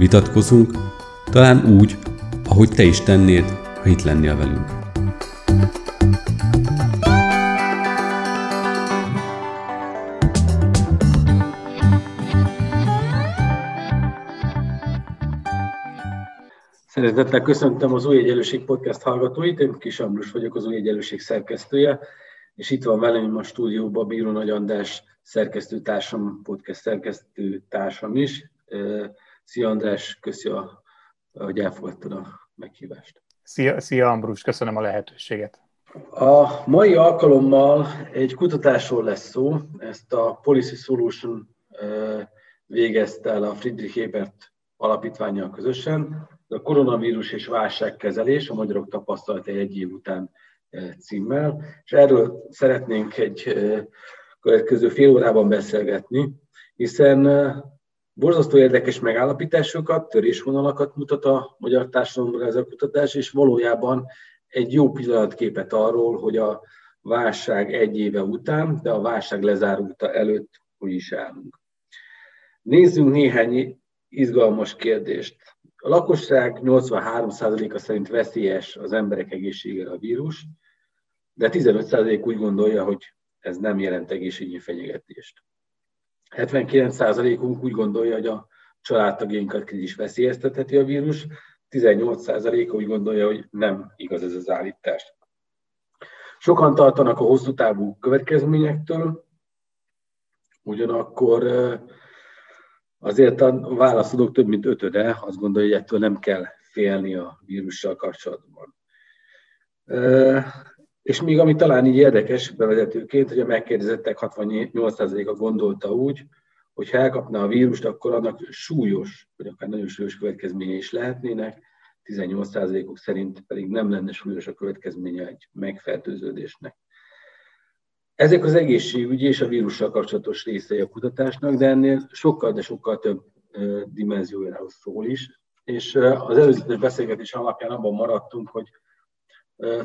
vitatkozunk, talán úgy, ahogy te is tennéd, ha itt lennél velünk. Szeretettel köszöntöm az Új Egyenlőség podcast hallgatóit, én Kis Ambrus vagyok, az Új Egyenlőség szerkesztője, és itt van velem a stúdióban Bíró Nagy András szerkesztőtársam, podcast szerkesztőtársam is. Szia András, köszi, hogy elfogadtad a meghívást. Szia, szia Ambrus, köszönöm a lehetőséget. A mai alkalommal egy kutatásról lesz szó, ezt a Policy Solution végezte el a Friedrich Ebert alapítványjal közösen. A koronavírus és válságkezelés, a magyarok tapasztalata egy év után címmel, és erről szeretnénk egy következő fél órában beszélgetni, hiszen borzasztó érdekes megállapításokat, törésvonalakat mutat a magyar társadalomra ez a kutatás, és valójában egy jó pillanatképet arról, hogy a válság egy éve után, de a válság lezárulta előtt hogy is állunk. Nézzünk néhány izgalmas kérdést. A lakosság 83%-a szerint veszélyes az emberek egészségére a vírus, de 15% úgy gondolja, hogy ez nem jelent egészségügyi fenyegetést. 79%-unk úgy gondolja, hogy a családtagjainkat krízis veszélyeztetheti a vírus, 18%-a úgy gondolja, hogy nem igaz ez az állítás. Sokan tartanak a hosszú távú következményektől, ugyanakkor azért a válaszadók több mint ötöde azt gondolja, hogy ettől nem kell félni a vírussal kapcsolatban. És még ami talán így érdekes bevezetőként, hogy a megkérdezettek 68%-a gondolta úgy, hogy ha elkapna a vírust, akkor annak súlyos, vagy akár nagyon súlyos következménye is lehetnének, 18%-uk szerint pedig nem lenne súlyos a következménye egy megfertőződésnek. Ezek az egészségügyi és a vírussal kapcsolatos részei a kutatásnak, de ennél sokkal, de sokkal több dimenziójáról szól is. És az előzetes beszélgetés alapján abban maradtunk, hogy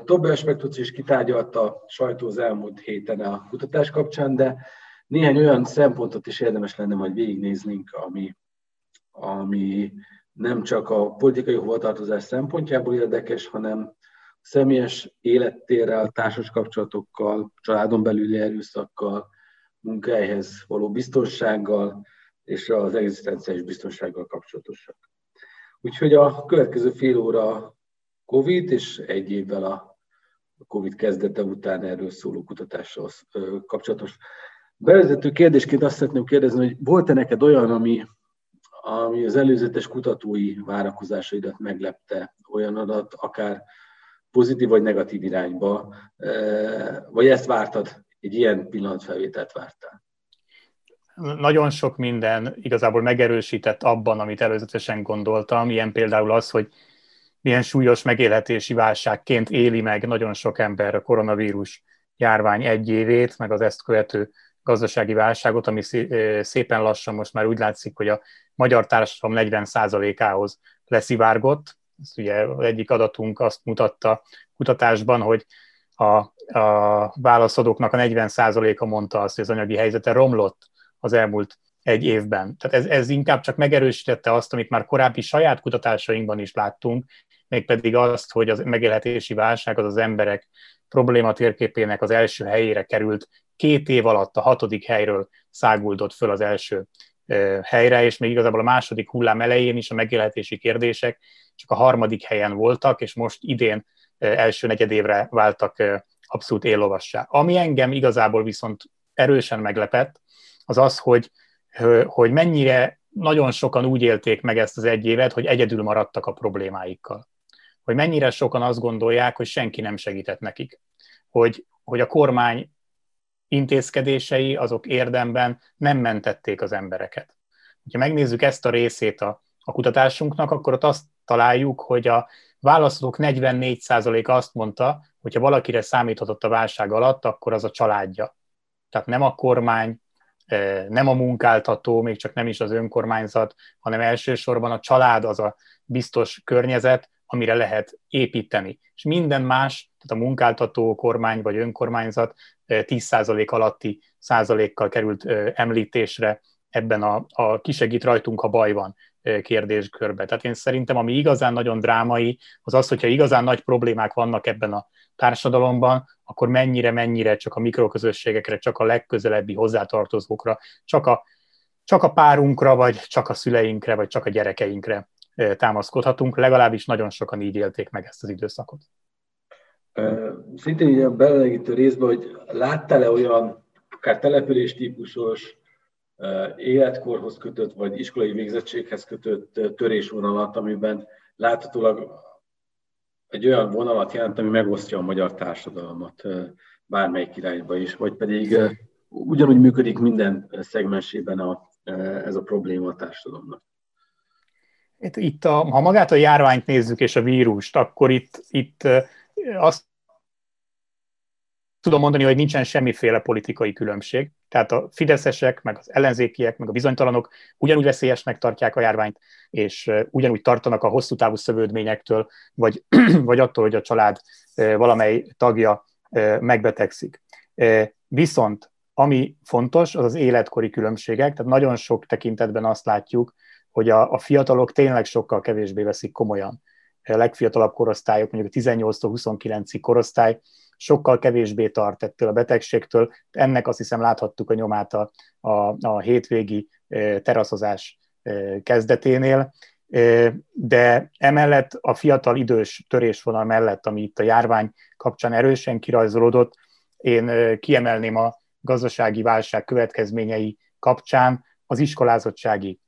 több aspektus is kitárgyalt a sajtó az elmúlt héten a kutatás kapcsán, de néhány olyan szempontot is érdemes lenne majd végignéznünk, ami, ami nem csak a politikai hovatartozás szempontjából érdekes, hanem személyes élettérrel, társas kapcsolatokkal, családon belüli erőszakkal, munkahelyhez való biztonsággal és az egzisztenciális biztonsággal kapcsolatosak. Úgyhogy a következő fél óra COVID, és egy évvel a COVID kezdete után erről szóló kutatással kapcsolatos. Bevezető kérdésként azt szeretném kérdezni, hogy volt-e neked olyan, ami, ami az előzetes kutatói várakozásaidat meglepte, olyan adat, akár pozitív vagy negatív irányba, vagy ezt vártad, egy ilyen pillanatfelvételt vártál? Nagyon sok minden igazából megerősített abban, amit előzetesen gondoltam, ilyen például az, hogy milyen súlyos megélhetési válságként éli meg nagyon sok ember a koronavírus járvány egy évét, meg az ezt követő gazdasági válságot, ami szépen lassan most már úgy látszik, hogy a magyar társadalom 40%-ához leszivárgott. Ezt ugye az egyik adatunk azt mutatta kutatásban, hogy a, a válaszadóknak a 40%-a mondta azt, hogy az anyagi helyzete romlott az elmúlt egy évben. Tehát ez, ez inkább csak megerősítette azt, amit már korábbi saját kutatásainkban is láttunk, mégpedig azt, hogy az megélhetési válság az az emberek probléma térképének az első helyére került, két év alatt a hatodik helyről száguldott föl az első helyre, és még igazából a második hullám elején is a megélhetési kérdések csak a harmadik helyen voltak, és most idén első negyedévre váltak abszolút éllovassá. Ami engem igazából viszont erősen meglepett, az az, hogy, hogy mennyire nagyon sokan úgy élték meg ezt az egy évet, hogy egyedül maradtak a problémáikkal hogy mennyire sokan azt gondolják, hogy senki nem segített nekik. Hogy, hogy a kormány intézkedései azok érdemben nem mentették az embereket. Ha megnézzük ezt a részét a, a kutatásunknak, akkor ott azt találjuk, hogy a választók 44%-a azt mondta, hogy ha valakire számíthatott a válság alatt, akkor az a családja. Tehát nem a kormány, nem a munkáltató, még csak nem is az önkormányzat, hanem elsősorban a család az a biztos környezet, amire lehet építeni. És minden más, tehát a munkáltató, kormány vagy önkormányzat 10% alatti százalékkal került említésre ebben a, a kisegít rajtunk, ha baj van kérdéskörbe. Tehát én szerintem, ami igazán nagyon drámai, az az, hogyha igazán nagy problémák vannak ebben a társadalomban, akkor mennyire-mennyire csak a mikroközösségekre, csak a legközelebbi hozzátartozókra, csak a, csak a párunkra, vagy csak a szüleinkre, vagy csak a gyerekeinkre támaszkodhatunk. Legalábbis nagyon sokan így élték meg ezt az időszakot. Szintén ilyen belegítő részben, hogy láttál-e olyan akár település típusos, életkorhoz kötött, vagy iskolai végzettséghez kötött törésvonalat, amiben láthatólag egy olyan vonalat jelent, ami megosztja a magyar társadalmat bármelyik irányba is, vagy pedig ugyanúgy működik minden szegmensében a, ez a probléma a társadalomnak. Itt, a, ha magát a járványt nézzük és a vírust, akkor itt, itt azt tudom mondani, hogy nincsen semmiféle politikai különbség. Tehát a fideszesek, meg az ellenzékiek, meg a bizonytalanok ugyanúgy veszélyesnek tartják a járványt, és ugyanúgy tartanak a hosszú távú szövődményektől, vagy, vagy attól, hogy a család valamely tagja megbetegszik. Viszont ami fontos, az az életkori különbségek, tehát nagyon sok tekintetben azt látjuk, hogy a, a fiatalok tényleg sokkal kevésbé veszik komolyan. A legfiatalabb korosztályok, mondjuk a 18-29-ig korosztály, sokkal kevésbé tart ettől a betegségtől. Ennek azt hiszem láthattuk a nyomát a, a, a hétvégi teraszozás kezdeténél, de emellett a fiatal idős törésvonal mellett, ami itt a járvány kapcsán erősen kirajzolódott, én kiemelném a gazdasági válság következményei kapcsán az iskolázottsági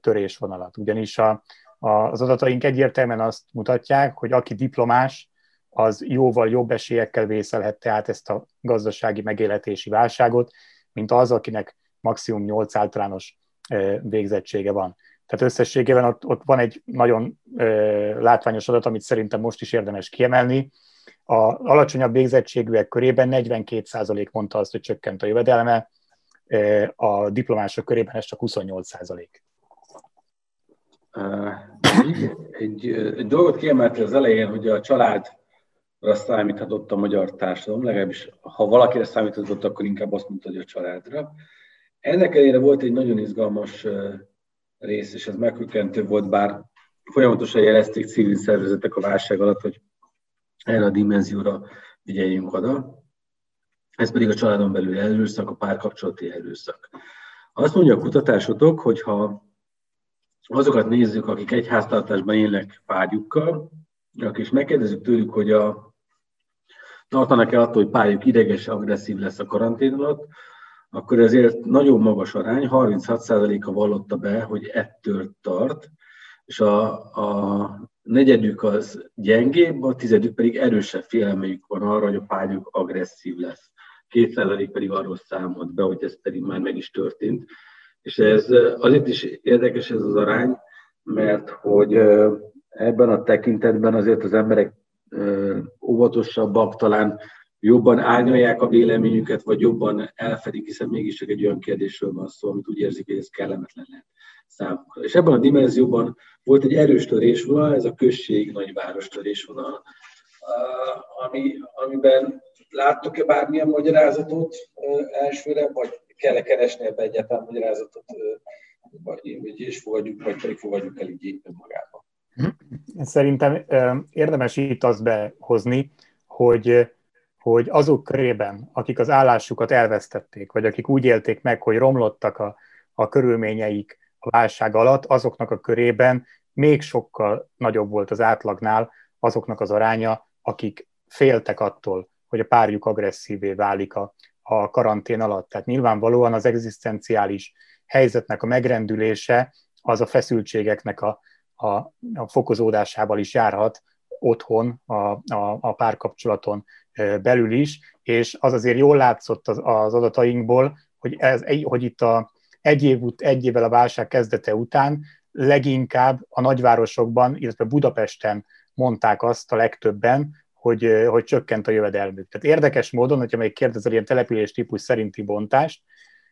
törésvonalat. Ugyanis a, az adataink egyértelműen azt mutatják, hogy aki diplomás, az jóval jobb esélyekkel vészelhette át ezt a gazdasági megélhetési válságot, mint az, akinek maximum 8 általános végzettsége van. Tehát összességében ott, ott van egy nagyon ö, látványos adat, amit szerintem most is érdemes kiemelni. A alacsonyabb végzettségűek körében 42% mondta azt, hogy csökkent a jövedelme, a diplomások körében ez csak 28%. Egy, egy dolgot kiemeltél az elején, hogy a család számíthatott a magyar társadalom, legalábbis ha valakire számíthatott, akkor inkább azt mondta, hogy a családra. Ennek ellenére volt egy nagyon izgalmas rész, és ez meghökkentő volt, bár folyamatosan jelezték civil szervezetek a válság alatt, hogy erre a dimenzióra figyeljünk oda. Ez pedig a családon belül erőszak, a párkapcsolati erőszak. Azt mondja a kutatásotok, hogy ha azokat nézzük, akik egy háztartásban élnek párjukkal, és megkérdezzük tőlük, hogy a tartanak-e attól, hogy pályuk ideges, agresszív lesz a karantén alatt, akkor ezért nagyon magas arány, 36%-a vallotta be, hogy ettől tart, és a, a negyedük az gyengébb, a tizedük pedig erősebb félelmejük van arra, hogy a pályuk agresszív lesz. 2% pedig arról számolt be, hogy ez pedig már meg is történt. És ez azért is érdekes ez az arány, mert hogy ebben a tekintetben azért az emberek óvatosabbak, talán jobban árnyalják a véleményüket, vagy jobban elfedik, hiszen mégis csak egy olyan kérdésről van szó, amit úgy érzik, hogy ez kellemetlen lehet számukra. És ebben a dimenzióban volt egy erős törésvonal, ez a község nagyváros törésvonal, ami, amiben láttok-e bármilyen magyarázatot elsőre, vagy kell-e keresni ebbe egyáltalán magyarázatot, vagy, vagy és fogadjuk, vagy pedig fogadjuk el így magában. Szerintem érdemes itt azt behozni, hogy, hogy azok körében, akik az állásukat elvesztették, vagy akik úgy élték meg, hogy romlottak a, a körülményeik a válság alatt, azoknak a körében még sokkal nagyobb volt az átlagnál azoknak az aránya, akik féltek attól, hogy a párjuk agresszívé válik a, a karantén alatt. Tehát nyilvánvalóan az egzisztenciális helyzetnek a megrendülése az a feszültségeknek a, a, a fokozódásával is járhat otthon, a, a, a párkapcsolaton belül is, és az azért jól látszott az, az adatainkból, hogy, ez, hogy itt a, egy, év, egy évvel a válság kezdete után leginkább a nagyvárosokban, illetve Budapesten mondták azt a legtöbben, hogy, hogy csökkent a jövedelmük. Tehát érdekes módon, hogyha még kérdezel ilyen település típus szerinti bontást,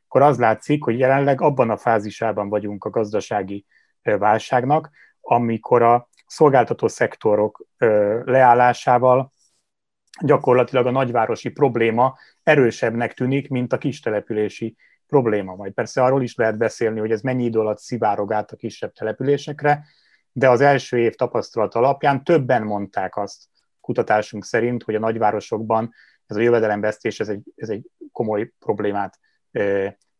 akkor az látszik, hogy jelenleg abban a fázisában vagyunk a gazdasági válságnak, amikor a szolgáltató szektorok leállásával gyakorlatilag a nagyvárosi probléma erősebbnek tűnik, mint a kistelepülési probléma. Majd persze arról is lehet beszélni, hogy ez mennyi idő alatt szivárog át a kisebb településekre, de az első év tapasztalat alapján többen mondták azt kutatásunk szerint, hogy a nagyvárosokban ez a jövedelemvesztés ez egy, ez egy komoly problémát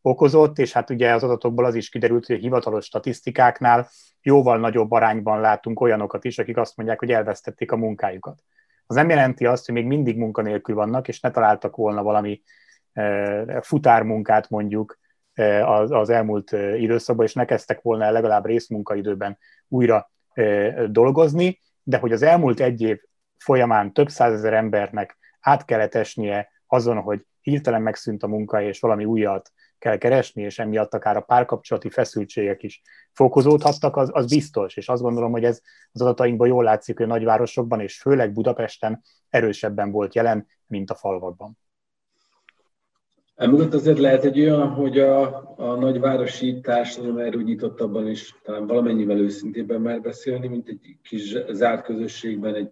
okozott, és hát ugye az adatokból az is kiderült, hogy a hivatalos statisztikáknál jóval nagyobb arányban látunk olyanokat is, akik azt mondják, hogy elvesztették a munkájukat. Az nem jelenti azt, hogy még mindig munkanélkül vannak, és ne találtak volna valami futármunkát mondjuk az, az elmúlt időszakban, és ne kezdtek volna legalább részmunkaidőben újra dolgozni, de hogy az elmúlt egy év folyamán több százezer embernek át kellett esnie azon, hogy hirtelen megszűnt a munka, és valami újat kell keresni, és emiatt akár a párkapcsolati feszültségek is fokozódhattak, az, az biztos, és azt gondolom, hogy ez az adatainkban jól látszik, hogy a nagyvárosokban, és főleg Budapesten erősebben volt jelen, mint a falvakban. Emögött azért lehet egy olyan, hogy a, a nagyvárosi társadalom erről nyitottabban is talán valamennyivel őszintében már beszélni, mint egy kis zárt közösségben, egy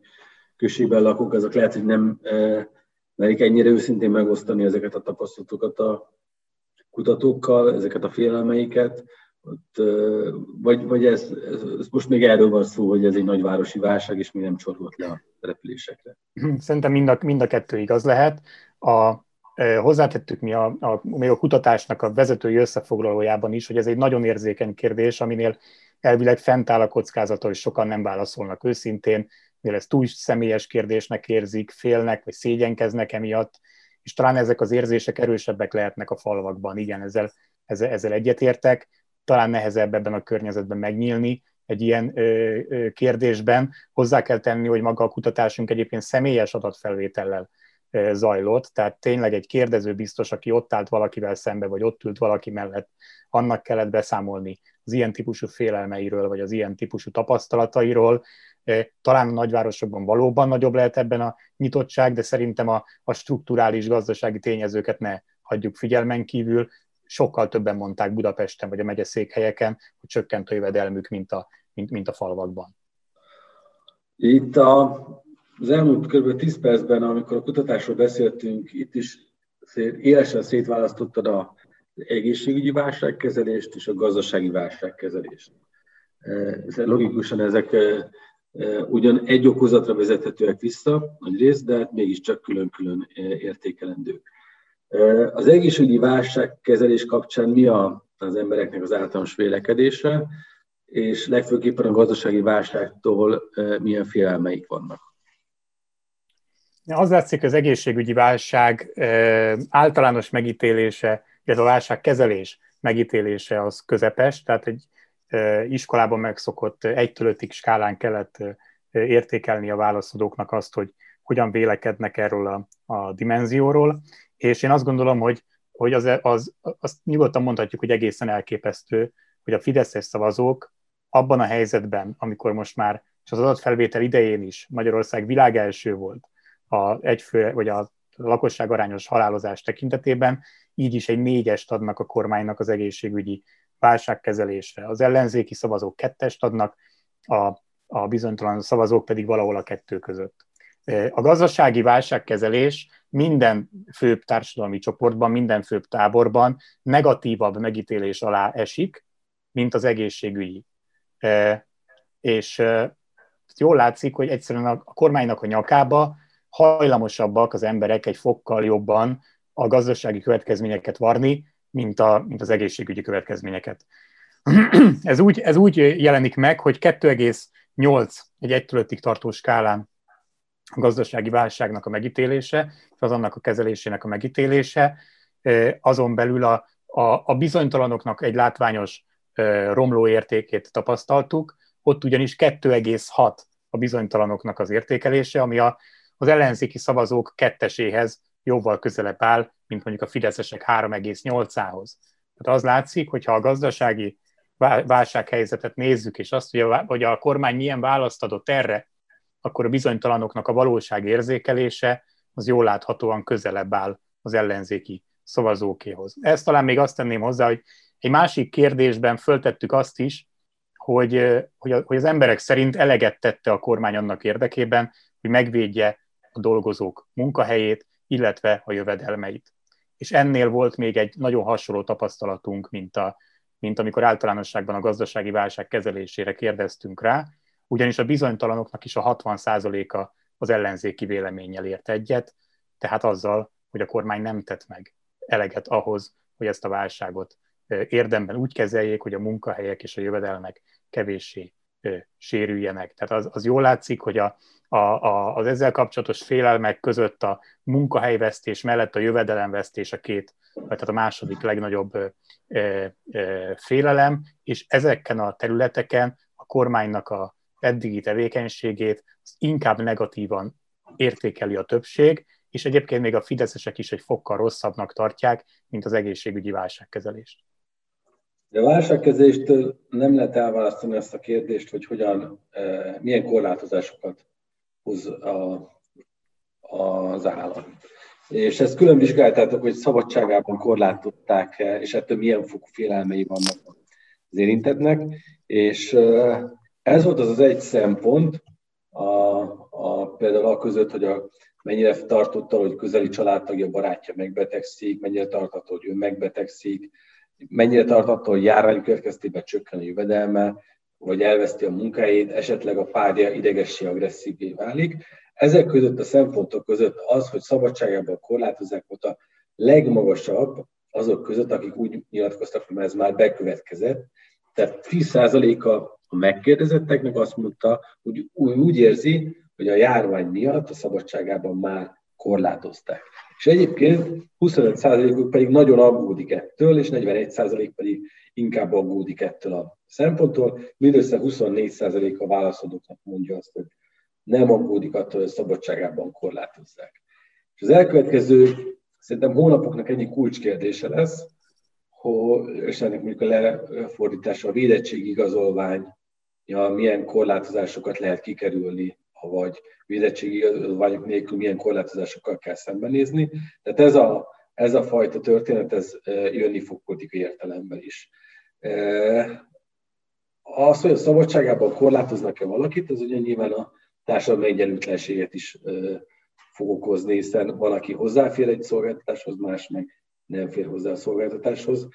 községben lakók, azok lehet, hogy nem e, merik ennyire őszintén megosztani ezeket a tapasztalatokat a kutatókkal, ezeket a félelmeiket, ott, vagy, vagy ez, ez, most még erről van szó, hogy ez egy nagyvárosi válság, és még nem csorgott le a repülésekre. Szerintem mind a, mind a kettő igaz lehet. A, hozzátettük mi a, a, még a kutatásnak a vezetői összefoglalójában is, hogy ez egy nagyon érzékeny kérdés, aminél elvileg fent áll a kockázata, hogy sokan nem válaszolnak őszintén, mivel ez túl személyes kérdésnek érzik, félnek, vagy szégyenkeznek emiatt, és talán ezek az érzések erősebbek lehetnek a falvakban. Igen, ezzel, ezzel, ezzel egyetértek, talán nehezebb ebben a környezetben megnyílni egy ilyen ö, ö, kérdésben. Hozzá kell tenni, hogy maga a kutatásunk egyébként személyes adatfelvétellel zajlott, tehát tényleg egy kérdező biztos, aki ott állt valakivel szembe, vagy ott ült valaki mellett, annak kellett beszámolni az ilyen típusú félelmeiről, vagy az ilyen típusú tapasztalatairól. Talán a nagyvárosokban valóban nagyobb lehet ebben a nyitottság, de szerintem a, a strukturális gazdasági tényezőket ne hagyjuk figyelmen kívül. Sokkal többen mondták Budapesten vagy a megyeszékhelyeken, hogy csökkent a jövedelmük, mint a, mint, mint a falvakban. Itt a az elmúlt kb. 10 percben, amikor a kutatásról beszéltünk, itt is élesen szétválasztottad a egészségügyi válságkezelést és a gazdasági válságkezelést. Ez logikusan ezek e, e, ugyan egy okozatra vezethetőek vissza, nagy rész, de mégiscsak külön-külön értékelendők. Az egészségügyi válságkezelés kapcsán mi a, az embereknek az általános vélekedése, és legfőképpen a gazdasági válságtól milyen félelmeik vannak? Az látszik, az egészségügyi válság általános megítélése, illetve a válságkezelés megítélése az közepes, tehát egy iskolában megszokott egytől ötig skálán kellett értékelni a válaszadóknak azt, hogy hogyan vélekednek erről a, a dimenzióról, és én azt gondolom, hogy, hogy az, az, azt nyugodtan mondhatjuk, hogy egészen elképesztő, hogy a Fideszes szavazók abban a helyzetben, amikor most már, és az adatfelvétel idején is Magyarország világelső volt, a egyfő, vagy a lakosság arányos halálozás tekintetében, így is egy négyest adnak a kormánynak az egészségügyi válságkezelésre. Az ellenzéki szavazók kettest adnak, a, a bizonytalan szavazók pedig valahol a kettő között. A gazdasági válságkezelés minden főbb társadalmi csoportban, minden főbb táborban negatívabb megítélés alá esik, mint az egészségügyi. És jól látszik, hogy egyszerűen a kormánynak a nyakába hajlamosabbak az emberek egy fokkal jobban a gazdasági következményeket varni, mint, a, mint az egészségügyi következményeket. ez, úgy, ez úgy jelenik meg, hogy 2,8 egy 1 tartó skálán a gazdasági válságnak a megítélése, és az annak a kezelésének a megítélése, azon belül a, a, a bizonytalanoknak egy látványos romló értékét tapasztaltuk, ott ugyanis 2,6 a bizonytalanoknak az értékelése, ami a az ellenzéki szavazók ketteséhez jóval közelebb áll, mint mondjuk a fideszesek 3,8-ához. Tehát az látszik, hogyha a gazdasági válsághelyzetet nézzük, és azt, hogy a, hogy a kormány milyen választ adott erre, akkor a bizonytalanoknak a valóság érzékelése az jól láthatóan közelebb áll az ellenzéki szavazókéhoz. Ezt talán még azt tenném hozzá, hogy egy másik kérdésben föltettük azt is, hogy, hogy, hogy az emberek szerint eleget tette a kormány annak érdekében, hogy megvédje a dolgozók munkahelyét, illetve a jövedelmeit. És ennél volt még egy nagyon hasonló tapasztalatunk, mint, a, mint amikor általánosságban a gazdasági válság kezelésére kérdeztünk rá, ugyanis a bizonytalanoknak is a 60%-a az ellenzéki véleménnyel ért egyet, tehát azzal, hogy a kormány nem tett meg eleget ahhoz, hogy ezt a válságot érdemben úgy kezeljék, hogy a munkahelyek és a jövedelmek kevéssé sérüljenek. Tehát az, az jól látszik, hogy a, a, a, az ezzel kapcsolatos félelmek között a munkahelyvesztés mellett a jövedelemvesztés a két, vagy tehát a második legnagyobb ö, ö, félelem, és ezeken a területeken a kormánynak a eddigi tevékenységét inkább negatívan értékeli a többség, és egyébként még a fideszesek is egy fokkal rosszabbnak tartják, mint az egészségügyi válságkezelést. De a válságkezeléstől nem lehet elválasztani ezt a kérdést, hogy hogyan, milyen korlátozásokat hoz a, az állam. És ezt külön vizsgáltátok, hogy szabadságában korlátozták és ettől milyen fokú félelmei vannak az érintetnek. És ez volt az az egy szempont, a, a, például a között, hogy a, mennyire tartotta, hogy közeli családtagja, barátja megbetegszik, mennyire tartotta, hogy ő megbetegszik, mennyire tartotta, hogy járvány következtében csökken a jövedelme, vagy elveszti a munkáját, esetleg a párja idegessé, agresszívvé válik. Ezek között a szempontok között az, hogy szabadságában korlátozzák volt a legmagasabb azok között, akik úgy nyilatkoztak, hogy ez már bekövetkezett. Tehát 10%-a a megkérdezetteknek azt mondta, hogy úgy érzi, hogy a járvány miatt a szabadságában már korlátozták. És egyébként 25%-uk pedig nagyon aggódik ettől, és 41% pedig inkább aggódik ettől a szemponttól. Mindössze 24% a válaszadóknak mondja azt, hogy nem aggódik attól, hogy szabadságában korlátozzák. És az elkövetkező szerintem hónapoknak egyik kulcskérdése lesz, hogy, és ennek mondjuk a lefordítása a védettségigazolvány, ja, milyen korlátozásokat lehet kikerülni vagy védettségi igazolványok nélkül milyen korlátozásokkal kell szembenézni. Tehát ez a, ez a fajta történet, ez jönni fog politikai értelemben is. Az, hogy a szabadságában korlátoznak-e valakit, az ugye nyilván a társadalmi egyenlőtlenséget is fog okozni, hiszen van, hozzáfér egy szolgáltatáshoz, más meg nem fér hozzá a szolgáltatáshoz.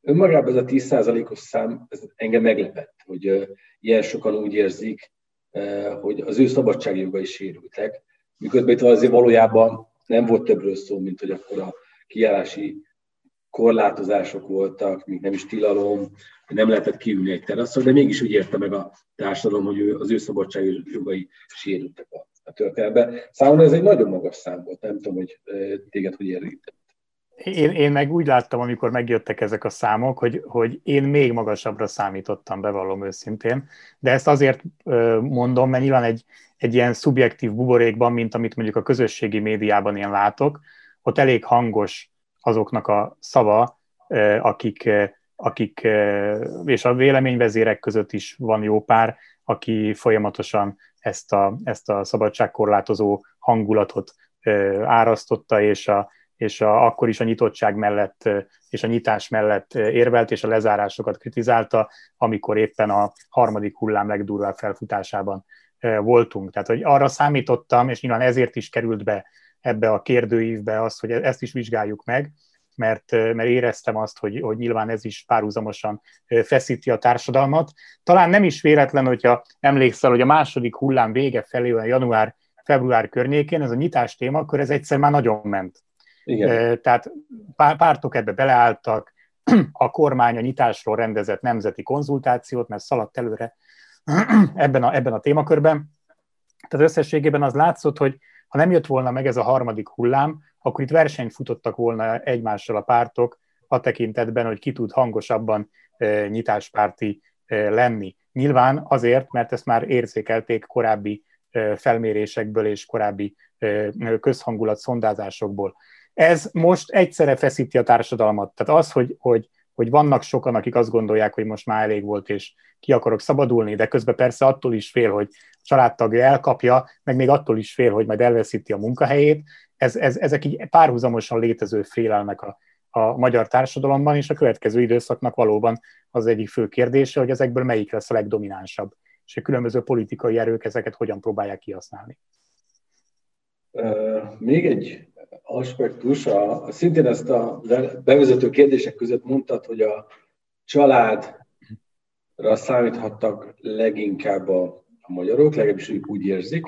Önmagában ez a 10%-os szám, ez engem meglepett, hogy ilyen sokan úgy érzik, hogy az ő szabadságjogai sérültek, miközben itt azért valójában nem volt többről szó, mint hogy akkor a kiállási korlátozások voltak, még nem is tilalom, nem lehetett kiülni egy teraszon, de mégis úgy érte meg a társadalom, hogy az ő szabadságjogai sérültek a, a történetben. Számomra ez egy nagyon magas szám volt, nem tudom, hogy eh, téged hogy érintett. Én, én meg úgy láttam, amikor megjöttek ezek a számok, hogy, hogy én még magasabbra számítottam, bevallom őszintén, de ezt azért mondom, mert nyilván egy, egy ilyen szubjektív buborékban, mint amit mondjuk a közösségi médiában én látok, ott elég hangos azoknak a szava, akik, akik és a véleményvezérek között is van jó pár, aki folyamatosan ezt a, ezt a szabadságkorlátozó hangulatot árasztotta, és a, és a, akkor is a nyitottság mellett és a nyitás mellett érvelt, és a lezárásokat kritizálta, amikor éppen a harmadik hullám legdurvább felfutásában voltunk. Tehát, hogy arra számítottam, és nyilván ezért is került be ebbe a kérdőívbe az, hogy ezt is vizsgáljuk meg, mert, mert éreztem azt, hogy, hogy nyilván ez is párhuzamosan feszíti a társadalmat. Talán nem is véletlen, hogyha emlékszel, hogy a második hullám vége felé, a január-február környékén ez a nyitás téma, akkor ez egyszer már nagyon ment. Igen. Tehát pártok ebbe beleálltak, a kormány a nyitásról rendezett nemzeti konzultációt, mert szaladt előre ebben a, ebben a témakörben. Tehát összességében az látszott, hogy ha nem jött volna meg ez a harmadik hullám, akkor itt versenyt futottak volna egymással a pártok a tekintetben, hogy ki tud hangosabban nyitáspárti lenni. Nyilván azért, mert ezt már érzékelték korábbi felmérésekből és korábbi közhangulat szondázásokból. Ez most egyszerre feszíti a társadalmat. Tehát az, hogy, hogy hogy vannak sokan, akik azt gondolják, hogy most már elég volt, és ki akarok szabadulni, de közben persze attól is fél, hogy a családtagja elkapja, meg még attól is fél, hogy majd elveszíti a munkahelyét. Ez, ez, ezek így párhuzamosan létező félelmek a, a magyar társadalomban, és a következő időszaknak valóban az egyik fő kérdése, hogy ezekből melyik lesz a legdominánsabb, és a különböző politikai erők ezeket hogyan próbálják kihasználni. Még egy aspektus, a, szintén ezt a bevezető kérdések között mondtad, hogy a családra számíthattak leginkább a, a magyarok, legalábbis ők úgy érzik,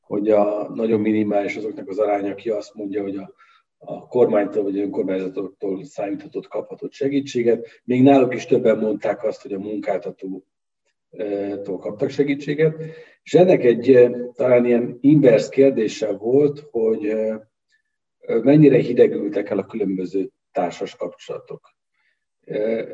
hogy a nagyon minimális azoknak az aránya, aki azt mondja, hogy a, a kormánytól vagy önkormányzatoktól számíthatott, kaphatott segítséget. Még náluk is többen mondták azt, hogy a munkáltató tól kaptak segítséget. És ennek egy talán ilyen inverse kérdése volt, hogy mennyire hidegültek el a különböző társas kapcsolatok.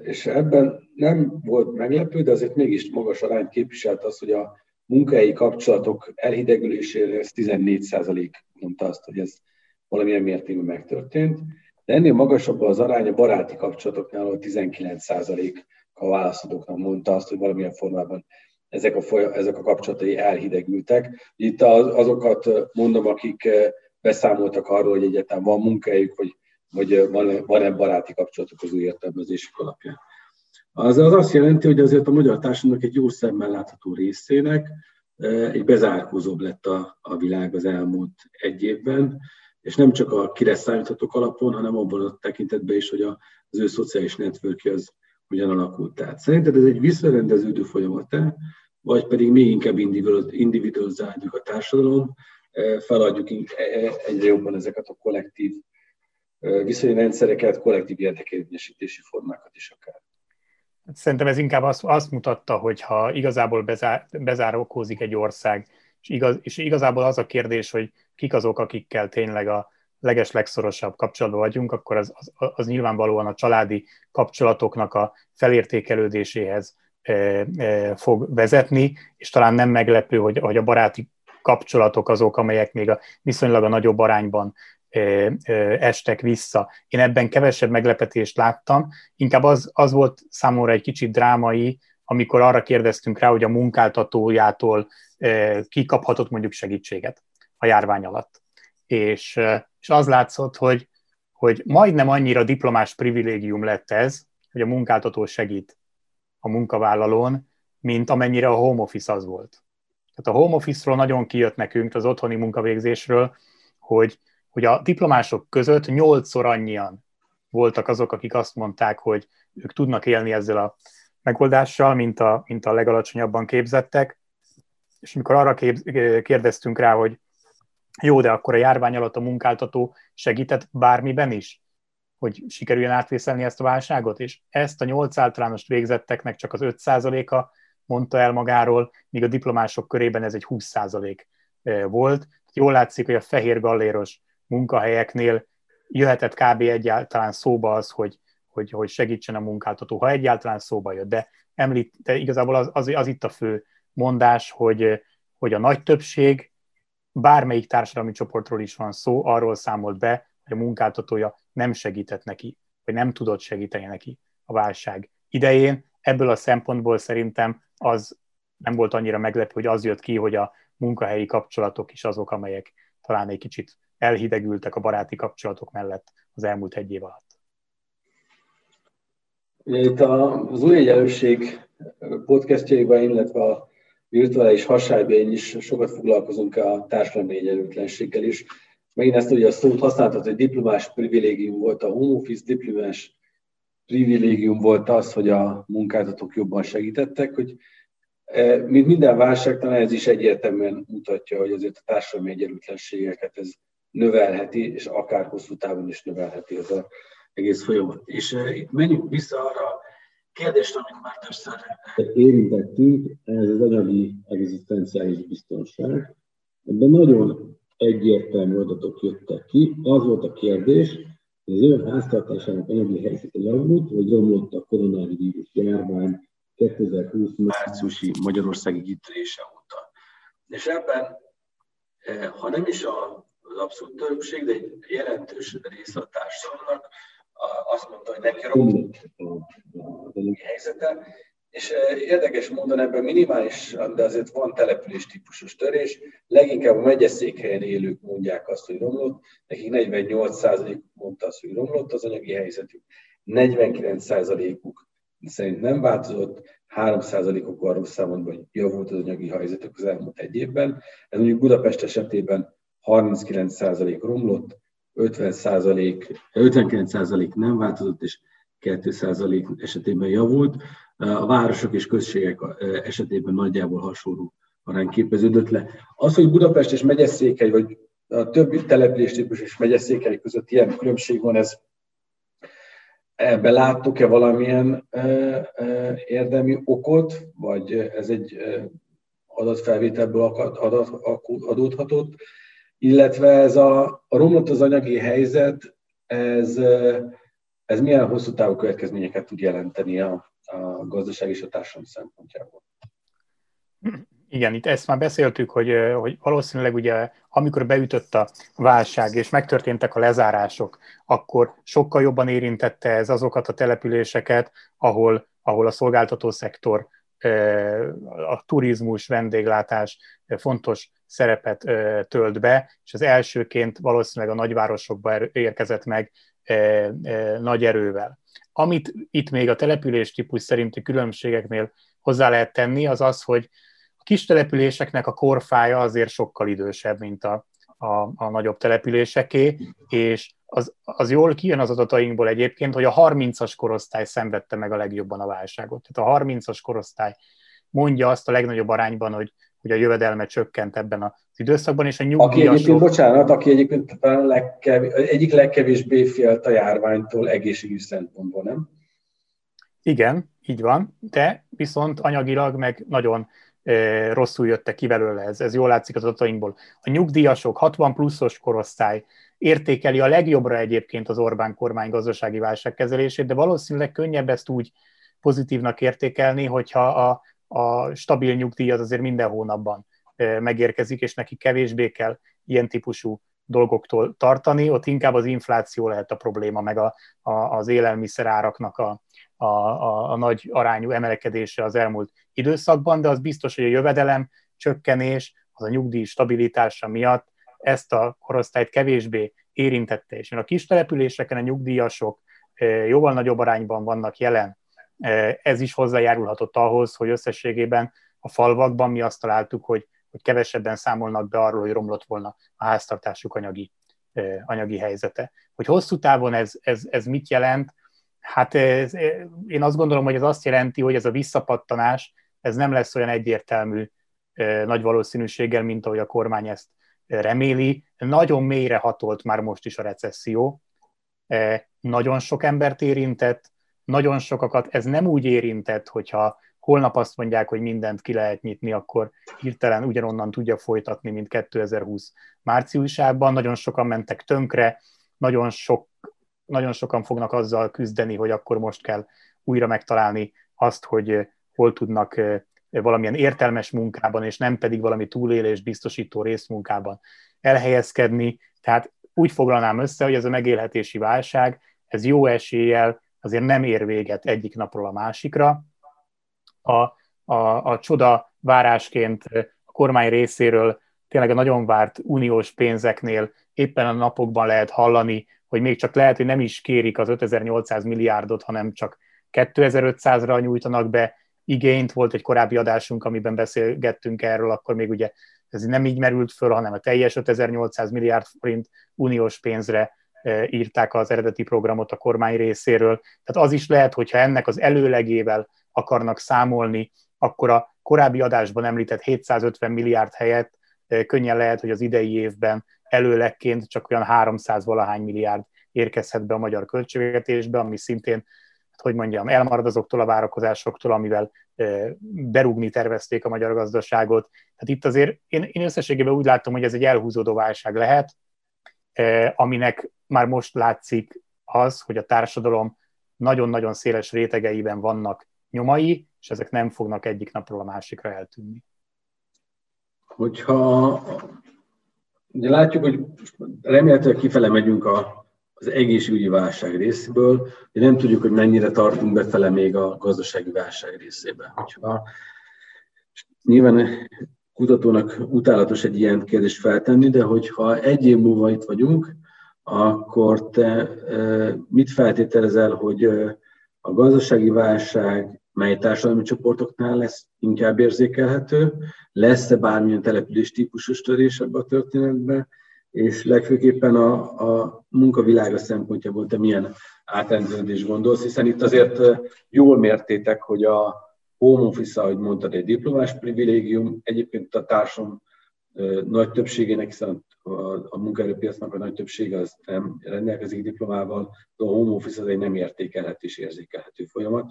És ebben nem volt meglepő, de azért mégis magas arányt képviselt az, hogy a munkahelyi kapcsolatok elhidegülésére ez 14 mondta azt, hogy ez valamilyen mértékben megtörtént. De ennél magasabb az arány a baráti kapcsolatoknál, ahol 19% a válaszadóknak mondta azt, hogy valamilyen formában ezek a, folyam, ezek a kapcsolatai elhidegültek. Itt az, azokat mondom, akik beszámoltak arról, hogy egyáltalán van munkahelyük, vagy, vagy van, van-e baráti kapcsolatok az új értelmezésük alapján. Az, az azt jelenti, hogy azért a magyar társadalomnak egy jó szemmel látható részének egy bezárkózóbb lett a, a világ az elmúlt egy évben, és nem csak a kire számíthatók alapon, hanem abban a tekintetben is, hogy az ő szociális networkje az hogyan alakult. Tehát szerinted ez egy visszarendeződő folyamat vagy pedig még inkább individualizáljuk a társadalom, feladjuk e, e, egyre jobban ezeket a kollektív viszonyrendszereket, kollektív érdekérvényesítési formákat is akár. Szerintem ez inkább azt, azt mutatta, hogy ha igazából bezár, bezárokózik egy ország, és, igaz, és igazából az a kérdés, hogy kik azok, akikkel tényleg a leges legszorosabb kapcsolatban vagyunk, akkor az, az, az nyilvánvalóan a családi kapcsolatoknak a felértékelődéséhez e, e, fog vezetni, és talán nem meglepő, hogy, hogy a baráti kapcsolatok azok, amelyek még a viszonylag a nagyobb arányban estek vissza. Én ebben kevesebb meglepetést láttam, inkább az, az volt számomra egy kicsit drámai, amikor arra kérdeztünk rá, hogy a munkáltatójától ki kaphatott mondjuk segítséget a járvány alatt. És, és az látszott, hogy, hogy majdnem annyira diplomás privilégium lett ez, hogy a munkáltató segít a munkavállalón, mint amennyire a home office az volt. Tehát a home office-ról nagyon kijött nekünk, az otthoni munkavégzésről, hogy, hogy a diplomások között nyolcszor annyian voltak azok, akik azt mondták, hogy ők tudnak élni ezzel a megoldással, mint a, mint a legalacsonyabban képzettek. És amikor arra kép, kérdeztünk rá, hogy jó, de akkor a járvány alatt a munkáltató segített bármiben is, hogy sikerüljön átvészelni ezt a válságot, és ezt a nyolc általános végzetteknek csak az 5%-a mondta el magáról, míg a diplomások körében ez egy 20% volt. Jól látszik, hogy a fehér galléros munkahelyeknél jöhetett kb. egyáltalán szóba az, hogy, hogy, hogy segítsen a munkáltató, ha egyáltalán szóba jött. De, említ, de igazából az, az, az itt a fő mondás, hogy, hogy a nagy többség, bármelyik társadalmi csoportról is van szó, arról számolt be, hogy a munkáltatója nem segített neki, vagy nem tudott segíteni neki a válság idején. Ebből a szempontból szerintem az nem volt annyira meglepő, hogy az jött ki, hogy a munkahelyi kapcsolatok is azok, amelyek talán egy kicsit elhidegültek a baráti kapcsolatok mellett az elmúlt egy év alatt. Itt az új egyenlőség podcastjaiban, illetve a virtuális hasályban is sokat foglalkozunk a társadalmi egyenlőtlenséggel is. Megint ezt ugye a szót használtat, hogy diplomás privilégium volt a home office, diplomás privilégium volt az, hogy a munkáltatók jobban segítettek, hogy e, mint minden válság, talán ez is egyértelműen mutatja, hogy azért a társadalmi egyenlőtlenségeket ez növelheti, és akár hosszú távon is növelheti ez az egész folyamat. És e, menjünk vissza arra a kérdést, amit már többször érintettünk, ez az anyagi egzisztenciális biztonság. Ebben nagyon egyértelmű adatok jöttek ki. Az volt a kérdés, az ön háztartásának anyagi helyzete javult, vagy romlott a koronavírus járvány 2020 márciusi Magyarországi kitörése óta. És ebben, eh, ha nem is az abszolút többség, de egy jelentős része a társadalomnak azt mondta, hogy neki romlott a helyzete, és érdekes módon ebben minimális, de azért van település típusos törés, leginkább a megyeszékhelyen élők mondják azt, hogy romlott, nekik 48% mondta azt, hogy romlott az anyagi helyzetük, 49%-uk szerint nem változott, 3%-ok arról számolt, hogy javult az anyagi helyzetük az elmúlt egy évben. Ez mondjuk Budapest esetében 39% romlott, 50% 59% nem változott, és 2% esetében javult. A városok és községek esetében nagyjából hasonló arány képeződött le. Az, hogy Budapest és megyeszékely, vagy a többi településtípus és megyeszékely között ilyen különbség van, ez ebbe láttuk-e valamilyen érdemi okot, vagy ez egy adatfelvételből adat, adódhatott, illetve ez a, a romlott az anyagi helyzet, ez, ez milyen hosszú távú következményeket tud jelenteni a, a gazdaság és a társadalom szempontjából? Igen, itt ezt már beszéltük, hogy, hogy valószínűleg ugye, amikor beütött a válság, és megtörténtek a lezárások, akkor sokkal jobban érintette ez azokat a településeket, ahol, ahol a szolgáltató szektor, a turizmus, vendéglátás fontos szerepet tölt be, és az elsőként valószínűleg a nagyvárosokba er-, érkezett meg nagy erővel. Amit itt még a település típus szerinti különbségeknél hozzá lehet tenni, az az, hogy a kis településeknek a korfája azért sokkal idősebb, mint a, a, a nagyobb településeké, és az, az jól kijön az adatainkból egyébként, hogy a 30-as korosztály szenvedte meg a legjobban a válságot. Tehát a 30-as korosztály mondja azt a legnagyobb arányban, hogy, hogy a jövedelme csökkent ebben az időszakban, és a nyugdíjasok... Aki egyébként, bocsánat, aki egyébként legkev, egyik legkevésbé félt a járványtól egészségügyi szempontból, nem? Igen, így van, de viszont anyagilag meg nagyon rosszul jöttek ki belőle, ez, ez jól látszik az adatainkból. A nyugdíjasok, 60 pluszos korosztály értékeli a legjobbra egyébként az Orbán kormány gazdasági válságkezelését, de valószínűleg könnyebb ezt úgy pozitívnak értékelni, hogyha a, a stabil nyugdíj az azért minden hónapban megérkezik, és neki kevésbé kell ilyen típusú dolgoktól tartani, ott inkább az infláció lehet a probléma, meg a, a, az élelmiszeráraknak a, a, a, a nagy arányú emelkedése az elmúlt időszakban, de az biztos, hogy a jövedelem csökkenés, az a nyugdíj stabilitása miatt ezt a korosztályt kevésbé érintette, és a kis településeken a nyugdíjasok jóval nagyobb arányban vannak jelen, ez is hozzájárulhatott ahhoz, hogy összességében a falvakban mi azt találtuk, hogy, hogy kevesebben számolnak be arról, hogy romlott volna a háztartásuk anyagi, anyagi helyzete. Hogy hosszú távon ez, ez, ez mit jelent, Hát ez, én azt gondolom, hogy ez azt jelenti, hogy ez a visszapattanás, ez nem lesz olyan egyértelmű nagy valószínűséggel, mint ahogy a kormány ezt reméli. Nagyon mélyre hatolt már most is a recesszió. Nagyon sok embert érintett, nagyon sokakat ez nem úgy érintett, hogyha holnap azt mondják, hogy mindent ki lehet nyitni, akkor hirtelen ugyanonnan tudja folytatni, mint 2020 márciusában. Nagyon sokan mentek tönkre, nagyon sok nagyon sokan fognak azzal küzdeni, hogy akkor most kell újra megtalálni azt, hogy eh, hol tudnak eh, valamilyen értelmes munkában, és nem pedig valami túlélés biztosító részmunkában elhelyezkedni. Tehát úgy foglalnám össze, hogy ez a megélhetési válság, ez jó eséllyel azért nem ér véget egyik napról a másikra. A, a, a csoda várásként a kormány részéről tényleg a nagyon várt uniós pénzeknél éppen a napokban lehet hallani, hogy még csak lehet, hogy nem is kérik az 5800 milliárdot, hanem csak 2500-ra nyújtanak be igényt. Volt egy korábbi adásunk, amiben beszélgettünk erről, akkor még ugye ez nem így merült föl, hanem a teljes 5800 milliárd forint uniós pénzre írták az eredeti programot a kormány részéről. Tehát az is lehet, hogyha ennek az előlegével akarnak számolni, akkor a korábbi adásban említett 750 milliárd helyett könnyen lehet, hogy az idei évben előlegként csak olyan 300 valahány milliárd érkezhet be a magyar költségvetésbe, ami szintén, hát hogy mondjam, elmarad azoktól a várakozásoktól, amivel berúgni tervezték a magyar gazdaságot. Tehát itt azért én, én összességében úgy látom, hogy ez egy elhúzódó válság lehet, aminek már most látszik az, hogy a társadalom nagyon-nagyon széles rétegeiben vannak nyomai, és ezek nem fognak egyik napról a másikra eltűnni. Hogyha Ugye látjuk, hogy remélhetőleg kifele megyünk a az egészségügyi válság részéből, de nem tudjuk, hogy mennyire tartunk befele még a gazdasági válság részébe. Hogyha nyilván kutatónak utálatos egy ilyen kérdést feltenni, de hogyha egy év múlva itt vagyunk, akkor te mit feltételezel, hogy a gazdasági válság mely társadalmi csoportoknál lesz inkább érzékelhető, lesz-e bármilyen település típusos törés ebbe a történetbe, és legfőképpen a, a munkavilága szempontjából te milyen átrendeződés gondolsz, hiszen itt azért jól mértétek, hogy a home office, ahogy mondtad, egy diplomás privilégium, egyébként a társam nagy többségének, hiszen a, a munkaerőpiacnak a nagy többsége az nem rendelkezik diplomával, de a home office az egy nem értékelhető és érzékelhető folyamat.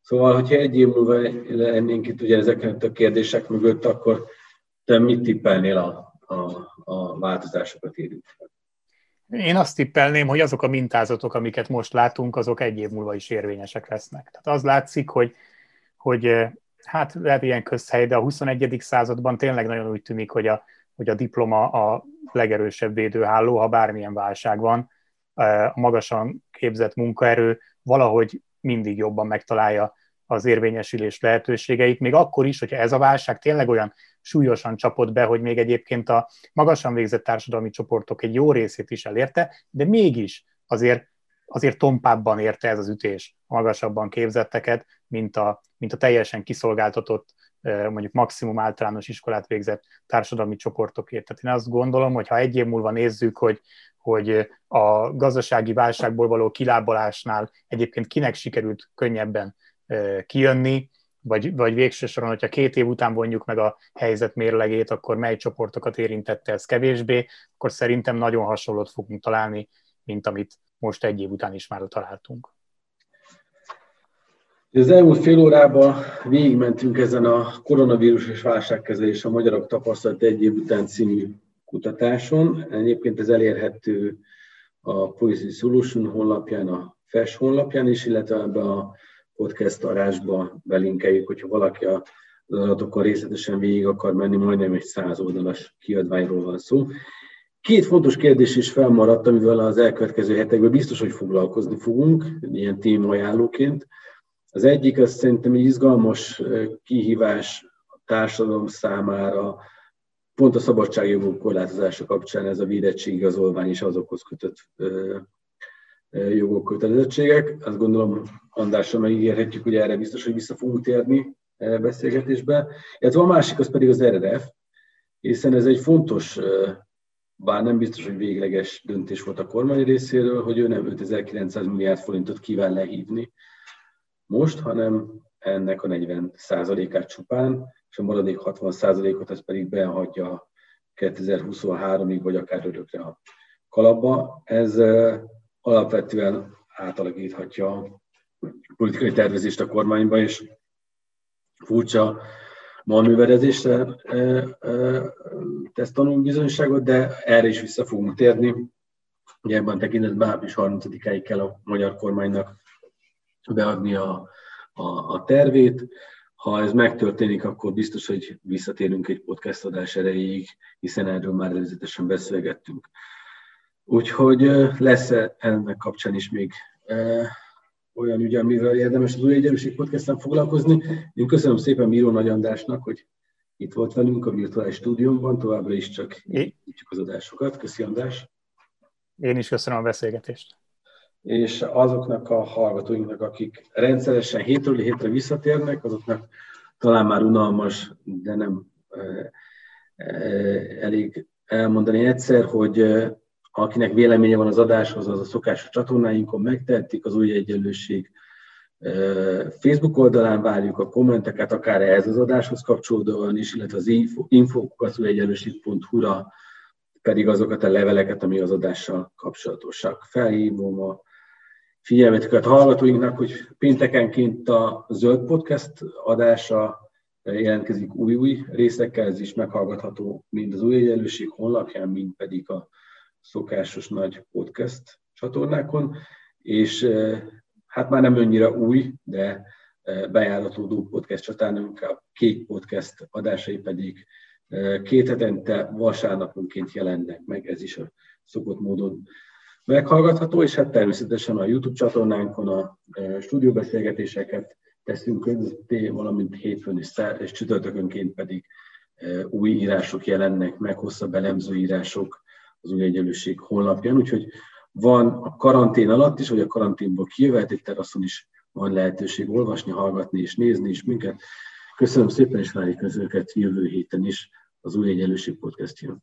Szóval, hogyha egy év múlva lennénk itt ugye ezeken a kérdések mögött, akkor te mit tippelnél a, a, a változásokat érintve? Én azt tippelném, hogy azok a mintázatok, amiket most látunk, azok egy év múlva is érvényesek lesznek. Tehát az látszik, hogy, hogy hát lehet ilyen közhely, de a 21. században tényleg nagyon úgy tűnik, hogy a, hogy a diploma a legerősebb védőháló, ha bármilyen válság van. A magasan képzett munkaerő valahogy mindig jobban megtalálja az érvényesülés lehetőségeit, még akkor is, hogyha ez a válság tényleg olyan súlyosan csapott be, hogy még egyébként a magasan végzett társadalmi csoportok egy jó részét is elérte, de mégis azért, azért tompábban érte ez az ütés magasabban képzetteket, mint a, mint a teljesen kiszolgáltatott, mondjuk maximum általános iskolát végzett társadalmi csoportokért. Tehát én azt gondolom, hogy ha egy év múlva nézzük, hogy, hogy a gazdasági válságból való kilábalásnál egyébként kinek sikerült könnyebben kijönni, vagy, vagy végső soron, hogyha két év után vonjuk meg a helyzet mérlegét, akkor mely csoportokat érintette ez kevésbé, akkor szerintem nagyon hasonlót fogunk találni, mint amit most egy év után is már találtunk. Az elmúlt fél órában végigmentünk ezen a koronavírusos válságkezelés a magyarok tapasztalat egy év után című kutatáson. Egyébként ez elérhető a Policy Solution honlapján, a FES honlapján is, illetve ebbe a podcast arásba belinkeljük, hogyha valaki az adatokon részletesen végig akar menni, majdnem egy száz oldalas kiadványról van szó. Két fontos kérdés is felmaradt, amivel az elkövetkező hetekben biztos, hogy foglalkozni fogunk, ilyen témaajánlóként. Az egyik, az szerintem egy izgalmas kihívás a társadalom számára, pont a szabadságjogok korlátozása kapcsán ez a védettségigazolvány és azokhoz kötött jogok, kötelezettségek. Azt gondolom, Andrással megígérhetjük, hogy erre biztos, hogy vissza fogunk térni beszélgetésbe. Illetve a másik az pedig az RRF, hiszen ez egy fontos, bár nem biztos, hogy végleges döntés volt a kormány részéről, hogy ő nem 5900 milliárd forintot kíván lehívni most, hanem ennek a 40 át csupán, és a maradék 60 százalékot az pedig behagyja 2023-ig, vagy akár örökre a kalapba. Ez alapvetően átalakíthatja a politikai tervezést a kormányba, és furcsa manőverezésre tesz tanulbizonyságot, de erre is vissza fogunk térni. Ugye ebben tekintetben április 30-áig kell a magyar kormánynak beadni a, a, a tervét. Ha ez megtörténik, akkor biztos, hogy visszatérünk egy podcast adás erejéig, hiszen erről már előzetesen beszélgettünk. Úgyhogy lesz ennek kapcsán is még olyan ügy, amivel érdemes az új egyenlőség podcast foglalkozni. Én köszönöm szépen Míró Nagy Andrásnak, hogy itt volt velünk a virtuális stúdiónkban, továbbra is csak nyitjuk az adásokat. Köszi András! Én is köszönöm a beszélgetést. És azoknak a hallgatóinknak, akik rendszeresen hétről hétre visszatérnek, azoknak talán már unalmas, de nem elég elmondani egyszer, hogy akinek véleménye van az adáshoz, az a szokásos csatornáinkon megtehetik, az új egyenlőség Facebook oldalán várjuk a kommenteket, akár ehhez az adáshoz kapcsolódóan is, illetve az infokukacújegyenlőség.hu-ra pedig azokat a leveleket, ami az adással kapcsolatosak. Felhívom a figyelmetüket hallgatóinknak, hogy péntekenként a Zöld Podcast adása jelentkezik új-új részekkel, ez is meghallgatható mind az új egyenlőség honlapján, mind pedig a szokásos nagy podcast csatornákon, és hát már nem annyira új, de bejáratódó podcast csatornánk, a Kék Podcast adásai pedig két hetente vasárnaponként jelennek meg, ez is a szokott módon meghallgatható, és hát természetesen a YouTube csatornánkon a stúdióbeszélgetéseket teszünk közé, valamint hétfőn és, szá- és csütörtökönként pedig új írások jelennek meg, hosszabb elemző írások az új egyenlőség honlapján, úgyhogy van a karantén alatt is, vagy a karanténból kijövetik teraszon is van lehetőség olvasni, hallgatni és nézni is minket. Köszönöm szépen, és várjuk közöket jövő héten is az Új Egyenlőség podcastján.